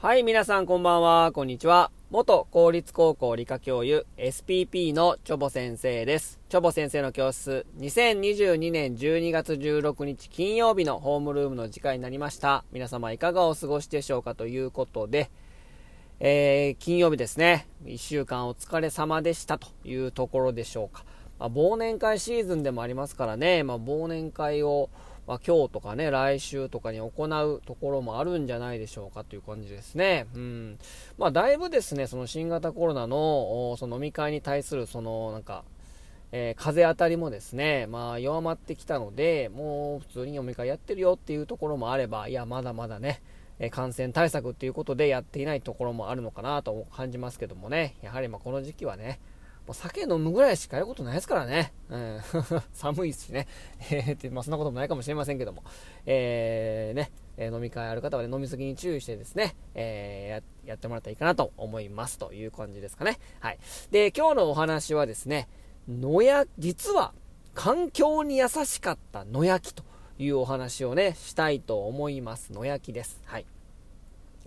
はい、皆さんこんばんは、こんにちは。元公立高校理科教諭 SPP のチョボ先生です。チョボ先生の教室、2022年12月16日金曜日のホームルームの時間になりました。皆様いかがお過ごしでしょうかということで、えー、金曜日ですね。1週間お疲れ様でしたというところでしょうか。まあ、忘年会シーズンでもありますからね、まあ、忘年会をまあ、今日とかね、来週とかに行うところもあるんじゃないでしょうかという感じですね。うん。まあ、だいぶですね、その新型コロナの、その飲み会に対する、その、なんか、えー、風当たりもですね、まあ、弱まってきたので、もう普通に飲み会やってるよっていうところもあれば、いや、まだまだね、え感染対策っていうことでやっていないところもあるのかなと感じますけどもね、やはりまこの時期はね、もう酒飲むぐらいしかやることないですからね。うん、寒いしね。えー、まあ、そんなこともないかもしれませんけども。えー、ね、え、飲み会ある方はね、飲みすぎに注意してですね、えー、やってもらったらいいかなと思いますという感じですかね。はい。で、今日のお話はですね、野焼、実は環境に優しかった野焼きというお話をね、したいと思います。野焼きです。はい。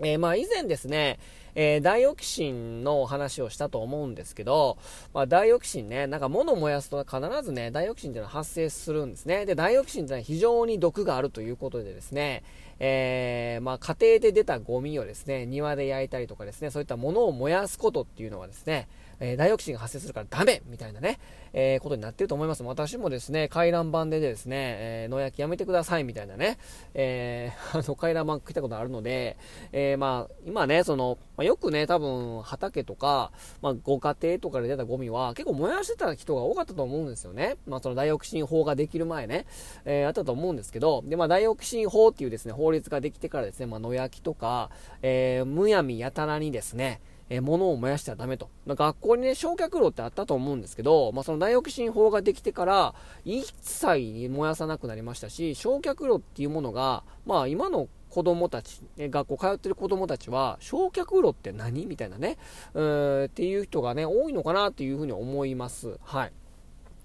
えー、まあ以前ですね、えー、ダイオキシンの話をしたと思うんですけど、まあ、ダイオキシンね、なんか物を燃やすと必ずね、ダイオキシンっていうのは発生するんですね。で、ダイオキシンっていうのは非常に毒があるということでですね、えー、まあ、家庭で出たゴミをですね、庭で焼いたりとかですね、そういったものを燃やすことっていうのはですね、えー、ダイオキシンが発生するからダメみたいなね、えー、ことになってると思います。私もですね、回覧板でですね、えー、野焼きやめてくださいみたいなね、えー、あの、回覧板来たことあるので、えー、まあ、今ね、その、まあ、よくね、多分、畑とか、まあ、ご家庭とかで出たゴミは、結構燃やしてた人が多かったと思うんですよね。まあ、そのダイオキシン法ができる前ね、えー、あったと思うんですけど、で、まあ、ダイオキシン法っていうですね、法律ができてからですね、まあ、野焼きとか、えー、むやみやたらにですね、えー、物を燃やしてはダメと。学校にね、焼却炉ってあったと思うんですけど、まあ、そのダイオキシン法ができてから、一切燃やさなくなりましたし、焼却炉っていうものが、まあ、今の子供たち、学校通ってる子供たちは、焼却炉って何みたいなね、うーっていう人がね、多いのかなっていうふうに思います。はい。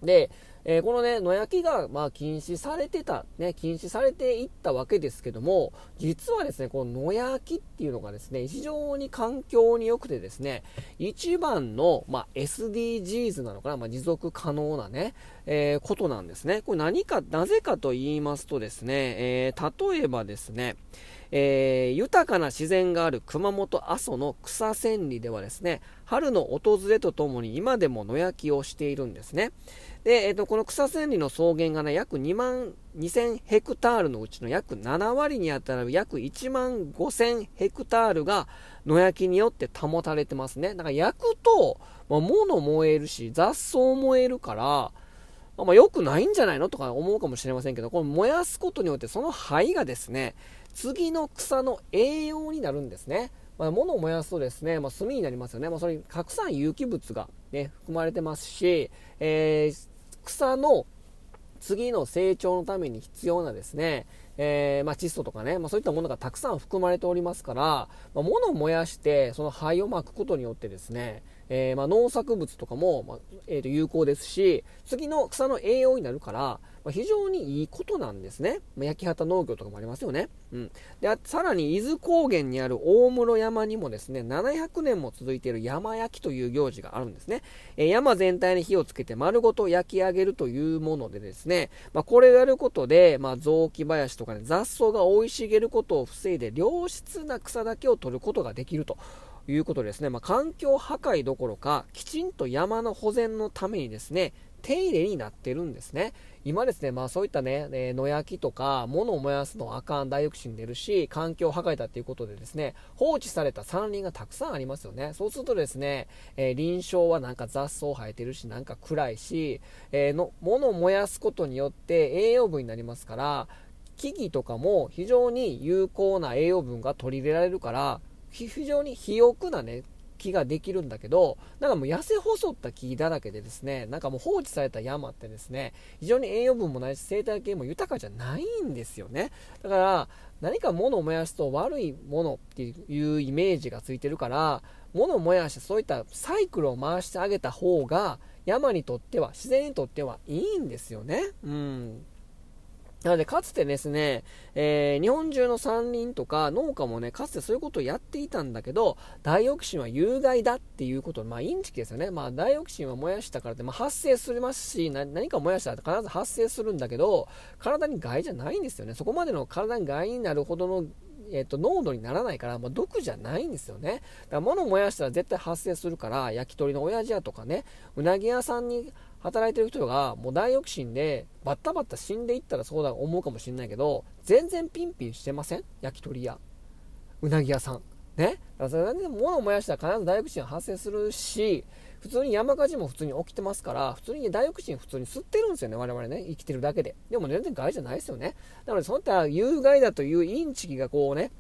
で、えー、このね、野焼きが、まあ、禁止されてた、ね、禁止されていったわけですけども、実はですね、この野焼きっていうのがですね、非常に環境に良くてですね、一番の、まあ、SDGs なのかな、まあ、持続可能なね、えー、ことなんですね。これ何か、なぜかと言いますとですね、えー、例えばですね、えー、豊かな自然がある熊本阿蘇の草千里ではですね、春の訪れとともに今でも野焼きをしているんですね。で、え、ー、と、この草千里の草原がね、約2万2000ヘクタールのうちの約7割に当たる約1万5000ヘクタールが野焼きによって保たれてますね。だから焼くと、まあ、物燃えるし、雑草燃えるから、まあ、良くないんじゃないのとか思うかもしれませんけど、この燃やすことによってその灰がですね、次の草の栄養になるんですね。まあ、物を燃やすとですね、まあ、炭になりますよね。まあ、それにたくさん有機物が、ね、含まれてますし、えー、草の次の成長のために必要なですね、えー、まあ、窒素とかね、まあ、そういったものがたくさん含まれておりますから、まあ、物を燃やしてその灰をまくことによってですね、えー、ま農作物とかも、まえー、と有効ですし次の草の栄養になるからまあ、非常にいいことなんですね。まあ、焼き畑農業とかもありますよね。うん。で、さらに伊豆高原にある大室山にもですね、700年も続いている山焼きという行事があるんですね。えー、山全体に火をつけて丸ごと焼き上げるというものでですね、ま、これをやることで、ま、雑木林とかね、雑草が生い茂ることを防いで、良質な草だけを取ることができると。いうことですね、まあ、環境破壊どころか、きちんと山の保全のためにですね、手入れになってるんですね。今ですね、まあそういったね、えー、野焼きとか、物を燃やすのあかん、大抑止に出るし、環境破壊だっていうことでですね、放置された山林がたくさんありますよね。そうするとですね、えー、林床はなんか雑草生えてるし、なんか暗いし、えー、の、物を燃やすことによって栄養分になりますから、木々とかも非常に有効な栄養分が取り入れられるから、非常に肥沃なね、木ができるんだけど、なんかもう痩せ細った木だらけでですね、なんかもう放置された山ってですね、非常に栄養分もないし生態系も豊かじゃないんですよね。だから、何か物を燃やすと悪いものっていうイメージがついてるから、物を燃やしてそういったサイクルを回してあげた方が、山にとっては、自然にとってはいいんですよね。うん。なので、かつてですね、えー、日本中の山林とか農家もね、かつてそういうことをやっていたんだけど、ダイオキシンは有害だっていうこと、まあ、インチキですよね。まあ、ダイオキシンは燃やしたからって、まあ、発生するますし、何か燃やしたら必ず発生するんだけど、体に害じゃないんですよね。そこまでの体に害になるほどのえっ、と、濃度にならないから、まあ、毒じゃないんですよね。だから物を燃やしたら絶対発生するから、焼き鳥の親父屋とかね、うなぎ屋さんに働いてる人がもうダイオキシンでバッタバッタ死んでいったらそうだ思うかもしれないけど全然ピンピンしてません？焼き鳥屋。うなぎ屋さん。ね？だからそれで物を燃やしたら必ずダイオキシン発生するし普通に山火事も普通に起きてますから普通にダイオキシン普通に吸ってるんですよね我々ね。生きてるだけで。でも全然害じゃないですよね。なのでそういった有害だというインチキがこうね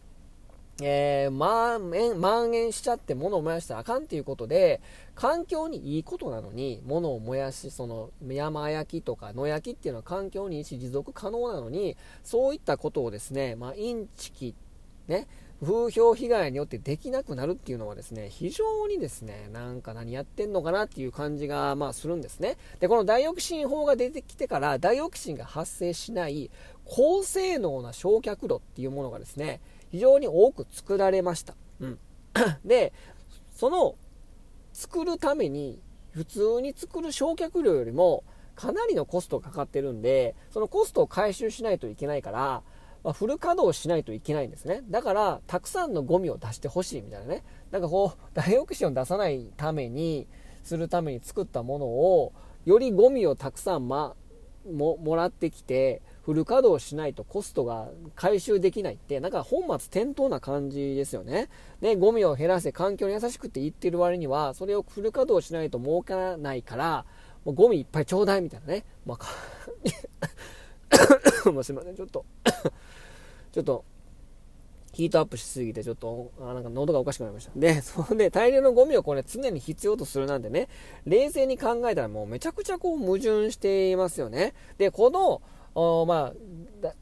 えー、蔓延、蔓延しちゃって物を燃やしたらあかんっていうことで、環境にいいことなのに、物を燃やし、その、山焼きとか野焼きっていうのは環境にいいし持続可能なのに、そういったことをですね、まあ、インチキって、ね、風評被害によってできなくなるっていうのはですね、非常にですね、なんか何やってんのかなっていう感じが、まあ、するんですね。で、このダイオキシン法が出てきてから、ダイオキシンが発生しない高性能な焼却炉っていうものがですね、非常に多く作られました。うん。で、その作るために普通に作る焼却量よりもかなりのコストがかかってるんで、そのコストを回収しないといけないから、まあ、フル稼働しないといけないんですね。だから、たくさんのゴミを出してほしいみたいなね。なんかこう、ダイオキシンを出さないために、するために作ったものを、よりゴミをたくさん、ま、ももらってきて、フル稼働しないとコストが回収できないって、なんか本末転倒な感じですよね。で、ゴミを減らせ、環境に優しくって言ってる割には、それをフル稼働しないと儲からないから、もうゴミいっぱいちょうだいみたいなね。まあ、もうすいません、ちょっとちょっと、ヒートアップしすぎて、ちょっと、あなんか喉がおかしくなりました。で、そんで、大量のゴミをこれ常に必要とするなんてね、冷静に考えたらもうめちゃくちゃこう矛盾していますよね。で、この、おまあ、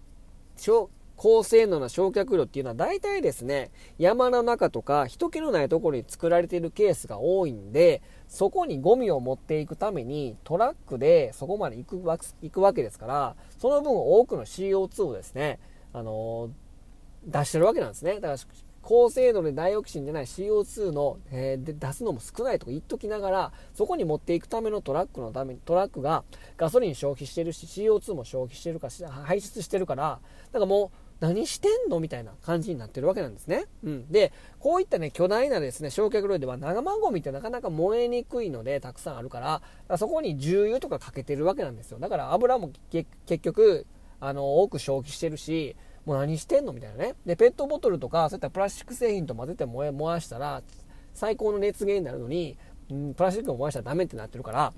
高性能な焼却炉っていうのは大体ですね、山の中とか人気のないところに作られているケースが多いんで、そこにゴミを持っていくためにトラックでそこまで行くわ行くわけですから、その分多くの CO2 をですね、あのー、出してるわけなんですね。だから高精度でダイオキシンでない CO2 の、えー、で出すのも少ないとか言っときながら、そこに持っていくためのトラックのために、トラックがガソリン消費してるし、CO2 も消費してるかし排出してるから、だからもう、何してんのみたいな感じになってるわけなんですね。うん。で、こういったね、巨大なですね、焼却炉では生ゴミってなかなか燃えにくいので、たくさんあるから、からそこに重油とかかけてるわけなんですよ。だから油も結局、あの、多く消費してるし、もう何してんの？みたいなね。で、ペットボトルとか、そういったプラスチック製品と混ぜて燃え、燃やしたら、最高の熱源になるのに、うん、プラスチックを燃やしたらダメってなってるから、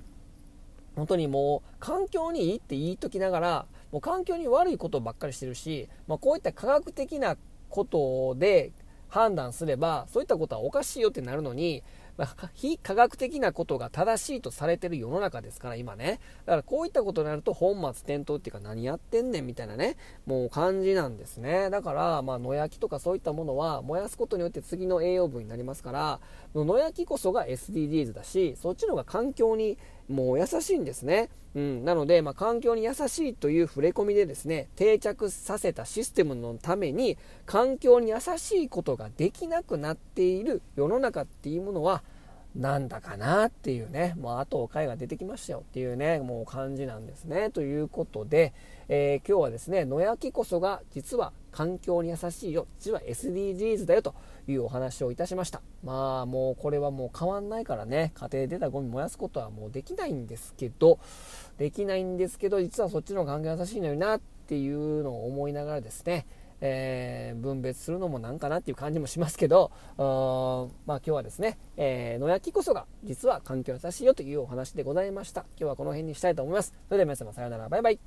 本当にもう、環境にいいって言いときながら、もう環境に悪いことばっかりしてるし、まあ、こういった科学的なことで判断すれば、そういったことはおかしいよってなるのに、まあ、非科学的なことが正しいとされてる世の中ですから、今ね。だからこういったことになると本末転倒っていうか何やってんねんみたいなね、もう感じなんですね。だから、まあ、野焼きとかそういったものは燃やすことによって次の栄養分になりますから、野焼きこそが SDGs だし、そっちの方が環境にもう優しいんですね。うん、なので、まあ、環境に優しいという触れ込みでですね、定着させたシステムのために、環境に優しいことができなくなっている世の中っていうものは、なんだかなっていうね、もうあとおかが出てきましたよっていうね、もう感じなんですね。ということで、えー、今日はですね、野焼きこそが実は環境に優しいよ、実は SDGs だよというお話をいたしました。まあもうこれはもう変わんないからね、家庭で出たゴミ燃やすことはもうできないんですけど、できないんですけど、実はそっちの方が環境優しいのになっていうのを思いながらですね、えー、分別するのもなんかなっていう感じもしますけど、まあ今日はですね、えー、野焼きこそが実は環境優しいよというお話でございました。今日はこの辺にしたいと思います。それでは皆様さようなら、バイバイ。